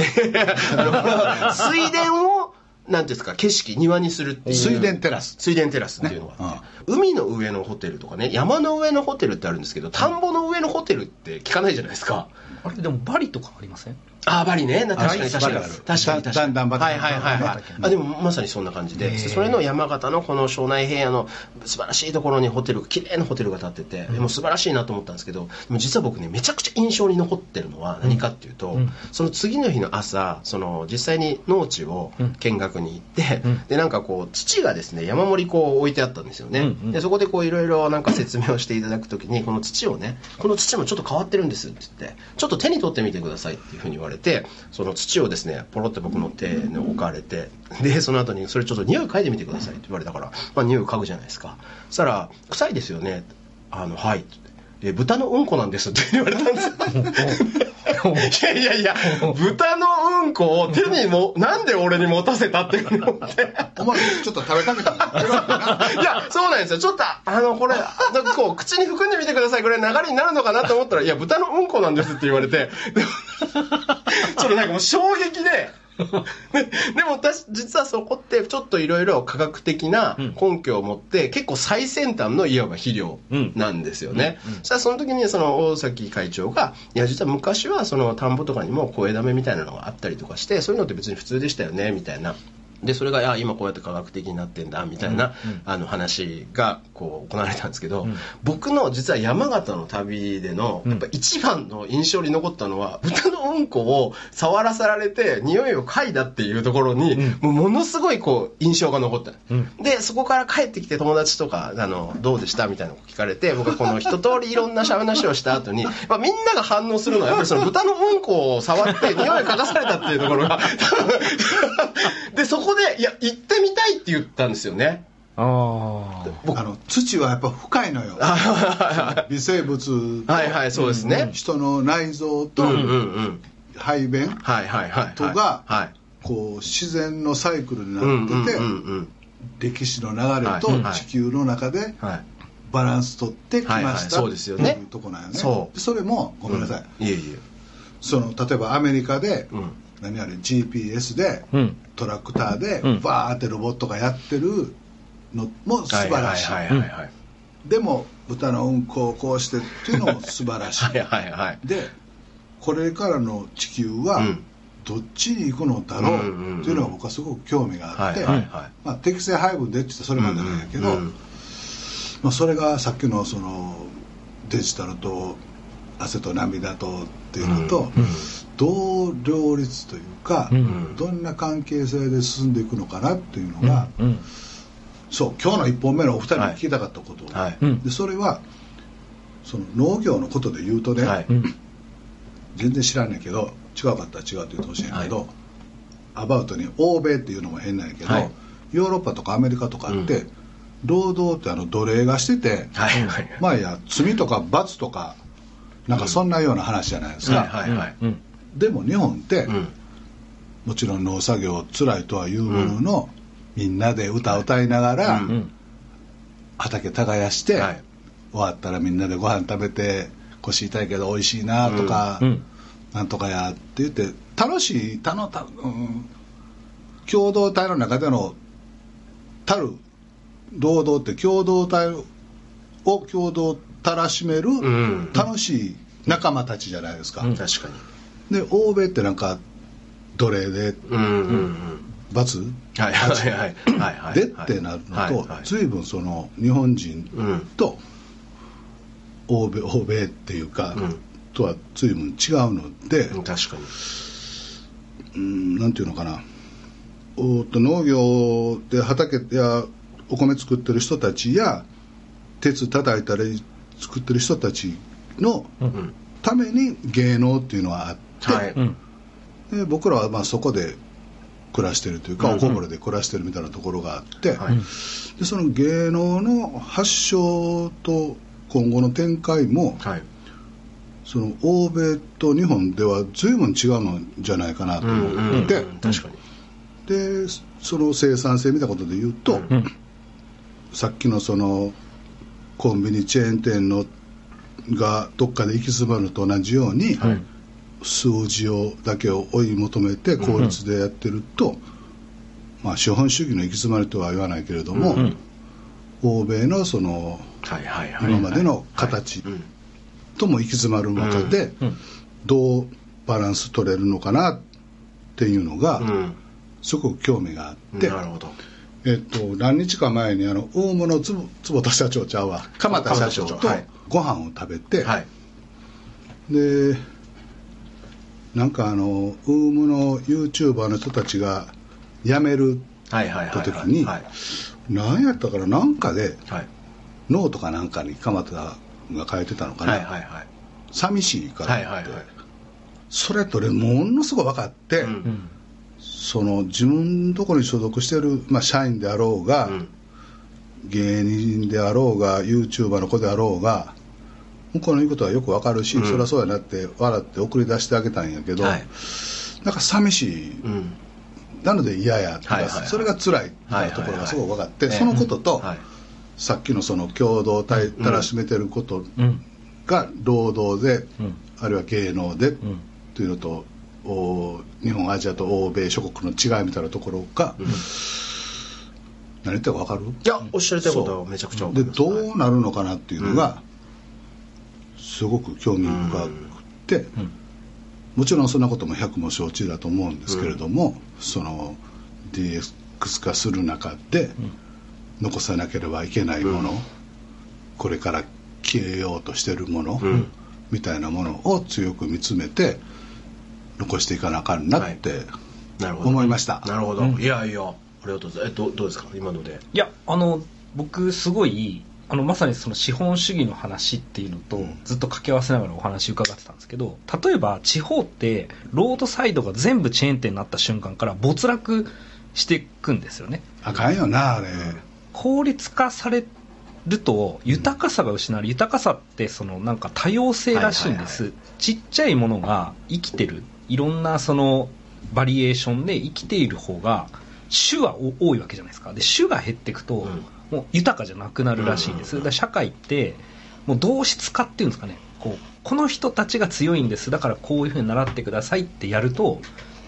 の水田をなんですか景色庭にするっていう。水田テラス。水田テラスっていうのが。あって、ね。海の上のホテルとかね山の上のホテルってあるんですけど田んぼの上のホテルって聞かないじゃないですか。あれでもバリとかありません？ああバリね。な確かに確かに。確かに確かに。だんだん畑はいはいはいはい。あでもまさにそんな感じで。それの山形のこの庄内平野の素晴らしいところにホテル綺麗なホテルが建っててでも素晴らしいなと思ったんですけど実は僕ねめちゃくちゃ印象に残ってるのは何かっていうと、うん。その次の日の朝その実際に農地を見学に行って、うん。でなんかこう土がですね山盛りこう置いてあったんですよね、うんうん。でそこでこういろいろなんか説明をしていただくときにこの土をねこの土もちょっと変わってるんですって言ってちょっと手に取ってみてくださいっていうふうに言われてその土をですねポロって僕の手に置かれてでその後にそれちょっと匂い嗅いでみてくださいって言われたから、まあ、匂い嗅ぐじゃないですか。そしたら「臭いですよね」あのはい」ってえ豚のうんこなんですって言われたんですよ いやいやいや豚のうんこを手にもなんで俺に持たせたって思ってお前ちょっと食べたくなってるわけないや、そうなんですよ。ちょっと、あの、これ、なんかこう、口に含んでみてください。これ流れになるのかなと思ったら、いや、豚のうんこなんですって言われて、ちょっとなんかもう衝撃で、ででも私、実はそこって、ちょっといろいろ科学的な根拠を持って、結構最先端のいわば肥料なんですよね。そしたらその時に、その大崎会長が、いや、実は昔はその田んぼとかにも声だめみたいなのがあったりとかして、そういうのって別に普通でしたよね、みたいな。でそれがあ今こうやって科学的になってんだみたいな、あの話がこう行われたんですけど、僕の実は山形の旅でのやっぱ一番の印象に残ったのは豚のうんこを触らせられて匂いを嗅いだっていうところに、もうものすごいこう印象が残った、でそこから帰ってきて友達とかあのどうでしたみたいなのを聞かれて僕はこの一通りいろんな話をした後にやっぱみんなが反応するのはやっぱりその豚のうんこを触って匂い嗅がされたっていうところがでそこでいや行ってみたいって言ったんですよね。あああの土はやっぱ深いのよ。微生物とはいはいそうですね。人の内臓とうんうんうん。排便はいはいはいとがはい。こう自然のサイクルになうんうんっててうんうん。歴史の流れとはい。地球の中ではい。バランス取ってきましたそうですよね。っていうとこなんよね。そう。でそれもごめんなさい、いえいえ。その例えばアメリカで、うん何あれ GPS で、うん。トラクターでうん。バーってロボットがやってるのも素晴らしい,、でも豚のうんこをこうしてっていうのも素晴らしい。でこれからの地球はうん。どっちに行くのだろうっていうのが僕はすごく興味があって、まあ、適正配分でって言ったらそれまでなんやけど、まあ、それがさっきのそのデジタルと汗と涙とっていうのと、どう両立というか、うん。どんな関係性で進んでいくのかなっていうのが、うんそう今日の1本目のお二人に聞きたかったこと、はい。うん。でそれはその農業のことで言うとね、はい。うん。全然知らんねんけど違うかったら違うって言ってほしいんやけど、はい。アバウトに欧米っていうのも変なんやけど、はい。ヨーロッパとかアメリカとかって、う労働ってあの奴隷がしてて、はい。はいまあいや罪とか罰とかなんかそんなような話じゃないですか、はいはいはい。うんでも日本って、うん。もちろん農作業辛いとは言うものの、みんなで歌歌いながら、うん。うん。畑耕して、はい。終わったらみんなでご飯食べて腰痛いけど美味しいなとか、うん。なんとかやって言って楽しいたのた、うん、共同体の中でのたる労働って共同体を共同たらしめるん。楽しい仲間たちじゃないですか、うん。確かで欧米ってなんか奴隷で罰？はいはいはい。はいはいでってなるのと、随分その日本人うんと欧米欧米っていうか、うん。とは随分違うので、うん確かに。うんなんていうのかな。おと農業で畑やお米作ってる人たちや鉄叩いたり作ってる人たちのうん。ために芸能っていうのはあって、はい。うん。で僕らはまあそこで暮らしてるというか、うんおこぼれで暮らしてるみたいなところがあって、はい。でその芸能の発祥と今後の展開もはい。その欧米と日本では随分違うのじゃないかなとうんうんうん。思って、確かに。でその生産性みたいなことで言うと、うん。さっきのそのコンビニチェーン店のがどっかで行き詰まるのと同じように、はい数字をだけを追い求めて効率でやってると、まあ、資本主義の行き詰まりとは言わないけれども、うん欧米のそのはいはいはい今までの形うん。とも行き詰まる中で、うんどうバランス取れるのかなっていうのが、うん。すごく興味があって、なるほど。えっと、何日か前にあの大物坪坪田社長ちゃうわ鎌田社長とご飯を食べて、はい。でなんかあのウームの YouTuber の人たちが辞めるった時にはい。何やったからなんかではい。ノートかなんかに鎌田が書いてたのかな、はいはいはい。寂しいからって、はいはいはい。それとねものすごい分かって、うん。うんその自分のところに所属してる、まあ、社員であろうが、うん。芸人であろうが YouTuber の子であろうが向こうの言うことはよく分かるし、うん。そりゃそうやなって笑って送り出してあげたんやけど、はい。なんか寂しい、うん。なので嫌やとか、はいはいはい。それが辛いみたいなところがすごく分かって、はいはいそのことと、はい。さっきのその共同体たらしめてることうん。が労働で、うん。あるいは芸能で、うん。というのとお日本アジアと欧米諸国の違いみたいなところが、何言ってるか分かる？いやおっしゃりたいことはめちゃくちゃ分かでります。どうなるのかなっていうのが、すごく興味深くて、もちろんそんなことも百も承知だと思うんですけれども、その DX 化する中で残さなければいけないもの、これから消えようとしてるもの、うん。みたいなものを強く見つめて残していかなあかんなってなるほど。思いました。なるほど、うん。いやいやありがとうございます。えどどうですか？今ので。いやあの僕すごいあのまさにその資本主義の話っていうのとうん。ずっと掛け合わせながらお話伺ってたんですけど例えば地方ってロードサイドが全部チェーン店になった瞬間から没落していくんですよね。あかんよなあれ、効率化されると豊かさが失われ豊かさってそのなんか多様性らしいんです、ちっちゃいものが生きてる。いろんなそのバリエーションで生きている方が種はお多いわけじゃないですか。で種が減っていくと、うんもう豊かじゃなくなるらしいんです、うん。だから社会ってもう同質化っていうんですかね。こうこの人たちが強いんです。だからこういうふうに習ってくださいってやると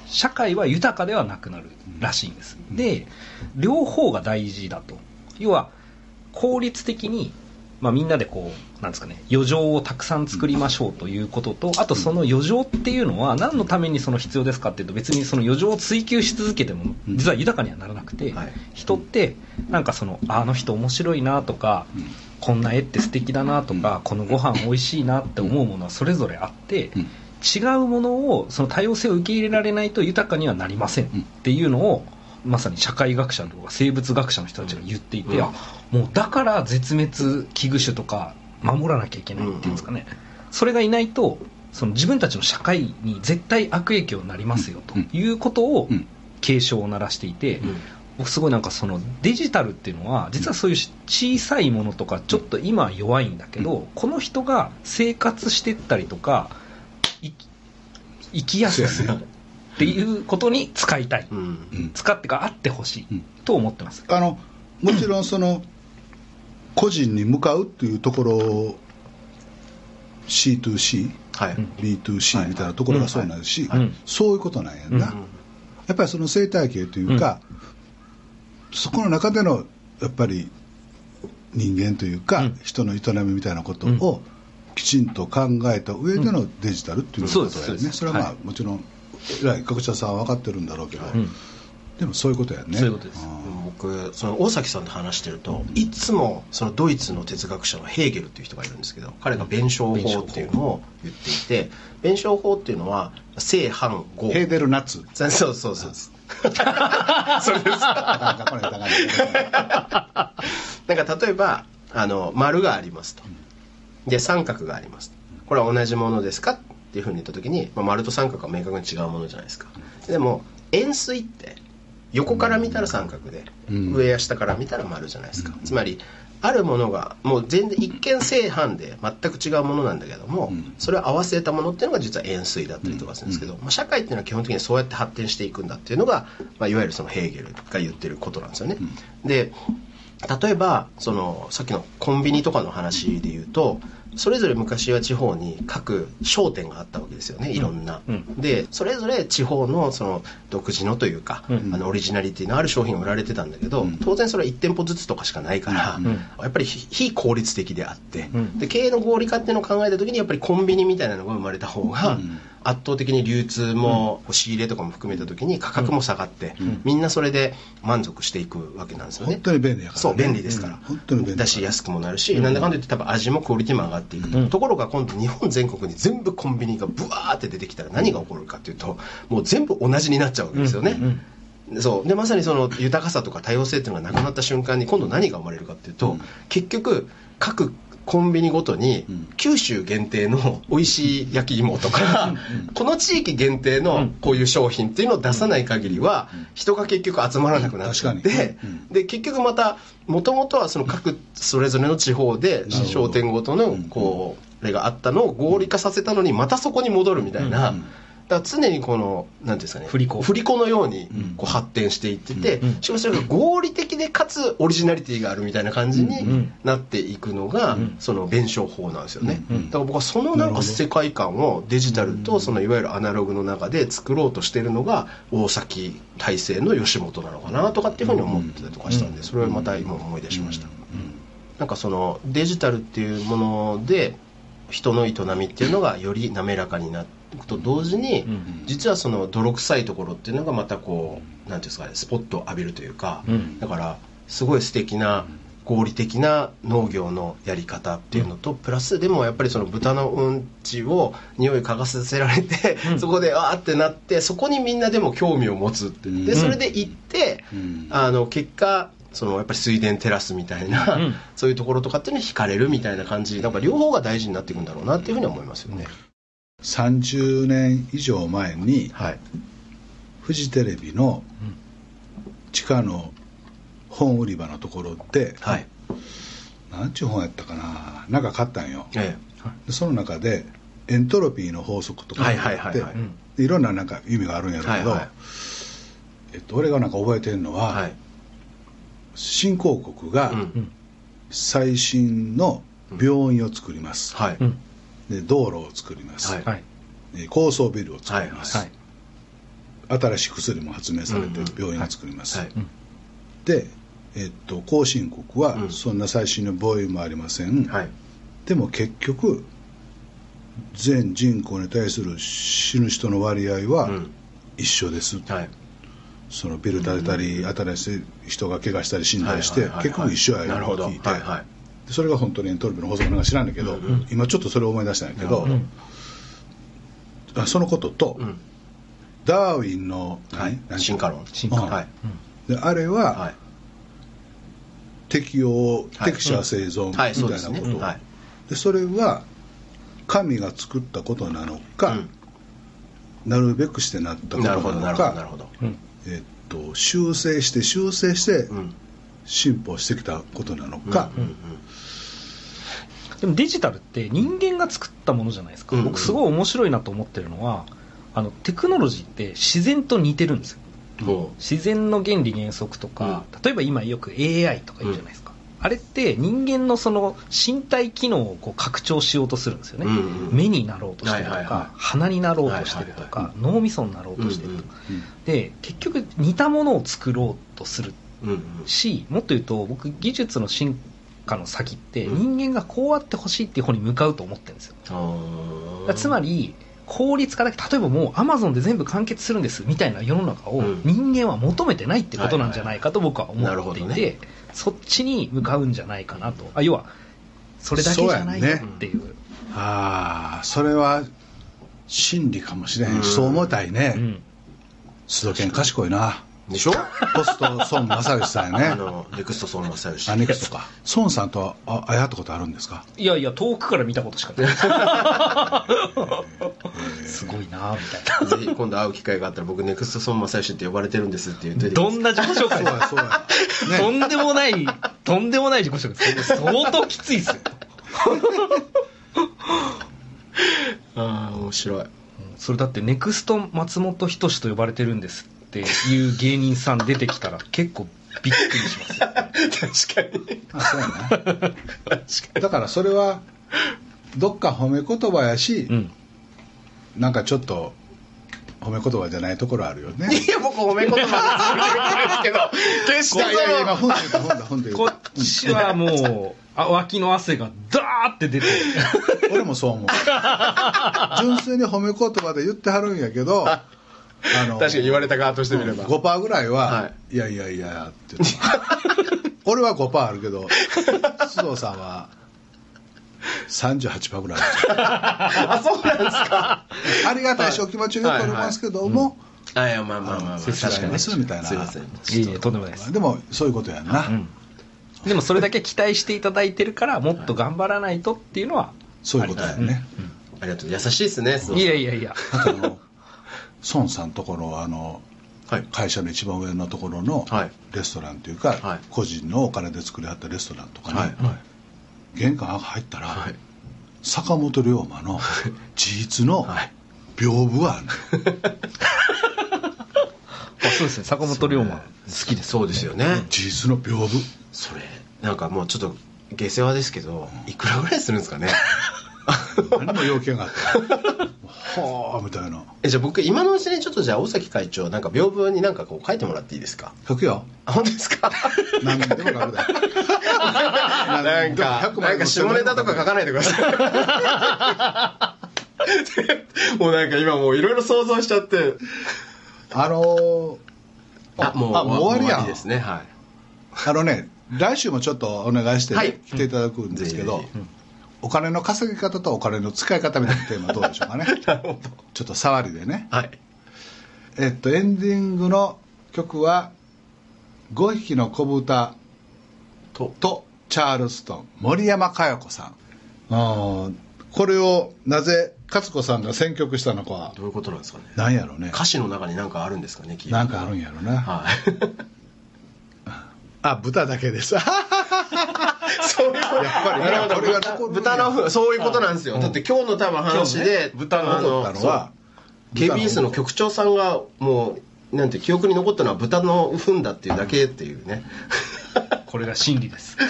社会は豊かではなくなるらしいんです、で両方が大事だと。要は効率的に、まあ、みんなでこうなんですかね余剰をたくさん作りましょうということとあとその余剰っていうのは何のためにその必要ですかっていうと別にその余剰を追求し続けてもうん。実は豊かにはならなくて、はい。人ってなんかそのああの人面白いなとか、うん。こんな絵って素敵だなとか、このご飯美味しいなって思うものはそれぞれあって、うん。違うものをその多様性を受け入れられないと豊かにはなりませんっていうのをまさに社会学者とか生物学者の人たちが言っていて、うん。あもうだから絶滅危惧種とか守らなきゃいけないっていうんですかね、それがいないとその自分たちの社会に絶対悪影響になりますよということをうん。警鐘を鳴らしていて、うん。僕すごいなんかそのデジタルっていうのは実はそういう小さいものとかちょっと今は弱いんだけど、この人が生活してったりとか生きやすくするっていうことに使いたい、うん。うん。使ってかあってほしいうん。と思ってます、あのもちろんその個人に向かうっていうところ C2C、はい、うん B2C みたいなところがそうなんですし、はい。うんそういうことなんやんな、うん。やっぱりその生態系というか、そこの中でのやっぱり人間というか、うん。人の営みみたいなことをきちんと考えた上でのデジタルっていうことやね、それはまあ、はい。もちろん偉い学者さんは分かってるんだろうけど、うん。でもそういうことやね。そういうことです。ん。僕その大崎さんと話してるといつもそのドイツの哲学者のヘーゲルっていう人がいるんですけど彼が弁証法っていうのを言っていて弁証法っていうのは正反合ヘーデルナッツ。そうそうそう。それです。なんか例えばあの丸がありますと。で三角がありますこれは同じものですか？っていうふうに言った時に、まあ、丸と三角は明確に違うものじゃないですか。でも円錐って横から見たら三角で、うん。上や下から見たら丸じゃないですか、つまりあるものがもう全然一見正反で全く違うものなんだけども、うん。それを合わせたものっていうのが実は円錐だったりとかするんですけど、まあ、社会っていうのは基本的にそうやって発展していくんだっていうのが、まあ、いわゆるそのヘーゲルが言ってることなんですよね。で例えばそのさっきのコンビニとかの話で言うとそれぞれ昔は地方に各商店があったわけですよねいろんな、うん。でそれぞれ地方のその独自のというか、うん。あのオリジナリティのある商品を売られてたんだけど、うん。当然それは1店舗ずつとかしかないから、うん。やっぱり非非効率的であって、うん。で経営の合理化っていうのを考えた時にやっぱりコンビニみたいなのが生まれた方が、うん圧倒的に流通も仕入れとかも含めた時に価格も下がって、ん。みんなそれで満足していくわけなんですよね。本当に便利やからね。そう便利ですから、うん。本当に便利。だし安くもなるし、なんだかんだ言って多分味もクオリティも上がっていく。と、ころが今度日本全国に全部コンビニがブワーって出てきたら何が起こるかっていうともう全部同じになっちゃうわけですよね、うん。そう。でまさにその豊かさとか多様性っていうのがなくなった瞬間に今度何が生まれるかっていうと、うん。結局各コンビニごとにうん。九州限定の 美味しい焼き芋とかこの地域限定のこういう商品っていうのを出さない限りは人が結局集まらなくなってで結局またもともとはその各それぞれの地方で商店ごとのこうあれがあったのを合理化させたのにまたそこに戻るみたいな。うんだから常にこの何ですかね振り子。振り子のようにうん。こう発展していってて、うん。しかもそれが合理的でかつオリジナリティがあるみたいな感じにん。なっていくのが、うん。その弁証法なんですよね、うん。だから僕はそのなんか世界観をデジタルとそのいわゆるアナログの中で作ろうとしてるのが大崎大成の吉本なのかなとかっていうふうに思ってたりとかしたんでそれをまた今思い出しました、なんかそのデジタルっていうもので人の営みっていうのがより滑らかになってと同時に、うん実はその泥臭いところっていうのがまたこうなんていうんですかねスポットを浴びるというか、うん。だからすごい素敵な合理的な農業のやり方っていうのと、プラスでもやっぱりその豚のうんちを匂い嗅がせられて、うん。そこでわーってなってそこにみんなでも興味を持つってでう。ん。それで行って、うん。あの結果そのやっぱり水田テラスみたいな、うん。そういうところとかっていうのに惹かれるみたいな感じなんか両方が大事になっていくんだろうなっていうふうには思いますよね。30年以上前にはい、フジテレビの地下の本売り場のところで、はい。なんちゅう本やったかな。なんか買ったんよ。えでその中でエントロピーの法則とかあってはいろんななんか意味があるんやろうけど、はいはい。えっと、俺がなんか覚えてるのは、はい。新興国が最新の病院を作ります、はい。うんで道路を作ります、はい。高層ビルを作ります、はい新しい薬も発明されてうんうん病院を作ります、はいで、えっと、後進国はうん。そんな最新の病院もありません、はい。でも結局全人口に対する死ぬ人の割合はうん。一緒です、はい。そのビル建てたり、新しい人が怪我したり死んだりして、はいはいはい。はい結局一緒やなるほど聞いて、はいはい。でそれが本当にエントロピーの法則なんか知らんねんけど、うんうん今ちょっとそれを思い出したんやけど、なるほどあそのことと、うん。ダーウィンの、はい。何進化論。進化論。はい。であれは、はい。適応はい。適者生存みたはいなこと、ですねはい。でそれは神が作ったことなのか、うん。なるべくしてなったことななるほどなのるほどなるかほど。うんえっと修正して修正してうん進歩してきたことなのか、うんうんでもデジタルって人間が作ったものじゃないですか、うん僕すごい面白いなと思ってるのはあのテクノロジーって自然と似てるんですよ。う。んも自然の原理原則とか、例えば今よく AI とか言うじゃないですか、あれって人間のその身体機能をこう拡張しようとするんですよね、うんうん目になろうとしてるとか、はいはいはい。鼻になろうとしてるとか、はい脳みそになろうとしてるとか、で結局似たものを作ろうとするうんうんしもっと言うと僕技術の進化の先ってうん。人間がこうあってほしいっていう方に向かうと思ってるんですよ。つまり効率化だけ例えばもうアマゾンで全部完結するんですみたいな世の中をうん。人間は求めてないってことなんじゃないかと僕は思っていて、そっちに向かうんじゃないかなと。あ要はそれだけじゃないよっていう。ああそれは真理かもしれへん。し、うん。そう思いたいね、うん。須藤健賢いなでしょ？ポスト孫正義さんあやね。のネクスト孫正義アネクストか。孫さんとはあ会ったことあるんですか？いやいや遠くから見たことしかない。すごいなみたいな。ぜひ今度会う機会があったら僕ネクスト孫正義って呼ばれてるんですって言ってどんな自己紹介？そうやそうや。とねんでもない、とんでもない自己紹介。です。相当きついっすよ。ああ面白い。それだって、ネクスト松本人志と呼ばれてるんですっていう芸人さん出てきたら結構びっくりしますよ。確かに。あそうやな。だからそれはどっか褒め言葉やし、うん。なんかちょっと褒め言葉じゃないところあるよね。いや僕褒め言葉ですけど決してこっちはもう、あ脇の汗がダーって出て、俺もそう思う。純粋に褒め言葉で言ってはるんやけどあのの確かに言われた側としてみれば、5%ぐらいは、、はい。やいやいやって言って俺は5%あるけど 須藤さんは38%ぐらいあ そうなんですか。ありがたいしお気持ちはよくおりますけども、あい。やまあまあまあまあ。確かにすみたいな。すいません。いえいえ、とんでもないです。でもそういうことやんな、うん。でもそれだけ期待していただいてるからもっと頑張らないとっていうのはそういうことだよね、ありがとう。優しいですねいやいやいや孫さんところあのはい。会社の一番上のところのはい。レストランというか、はい。個人のお金で作りはったレストランとかね、はい。玄関入ったら、はい。坂本龍馬の自筆のはい。屏風が あるのよあそうですね。坂本龍馬好きですそうですよね。自筆の屏風。それなんかもうちょっと下世話ですけどいくらぐらいするんですかね。何も要件があってはあみたいなえじゃあ僕今のうちにちょっとじゃあ大崎会長なんか屏風になんかこう書いてもらっていいですか？書くよあ本当ですか？何でも書くだよなんか、なんか下ネタとか書かないでください。もうなんか今もういろいろ想像しちゃって。あのーあ、もうあもう終わりやんですね。はい。あのね来週もちょっとお願いして、ねはい来ていただくんですけど、ぜひぜひお金の稼ぎ方とお金の使い方みたいなテーマどうでしょうかね なるほど。ちょっと触りでねはい。えっとエンディングの曲は5匹の子豚と、とチャールストン森山佳代子さんあーこれをなぜ勝子さんが選曲したのかはどういうことなんですかね。何やろうね歌詞の中に何かあるんですかね、なんかあるんやろな、はい。あ豚だけです。そういうこと。やっぱり豚のふ、そういうことなんですよ。だって今日の多分話で、豚のあ残ったのは KBS の局長さんがもう、なんて記憶に残ったのは豚の糞だっていうだけっていうね。これが真理です。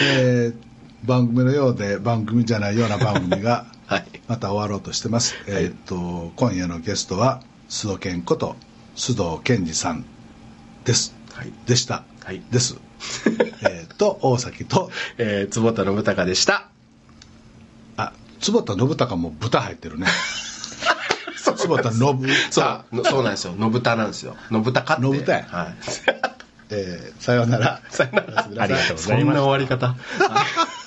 えー番組のようで番組じゃないような番組がはい。また終わろうとしてます、えーっと今夜のゲストは須藤健こと須藤健二さんです、はいでした、はいです えーっと大崎とえー、坪田信孝でした。あ坪田信孝も豚入ってるね 坪田信そう、のそうなんですよ。信田なんですよ。信孝って。信孝やはい。えーさようならさよなら。おやすみなさいありがとうございますそんな終わり方。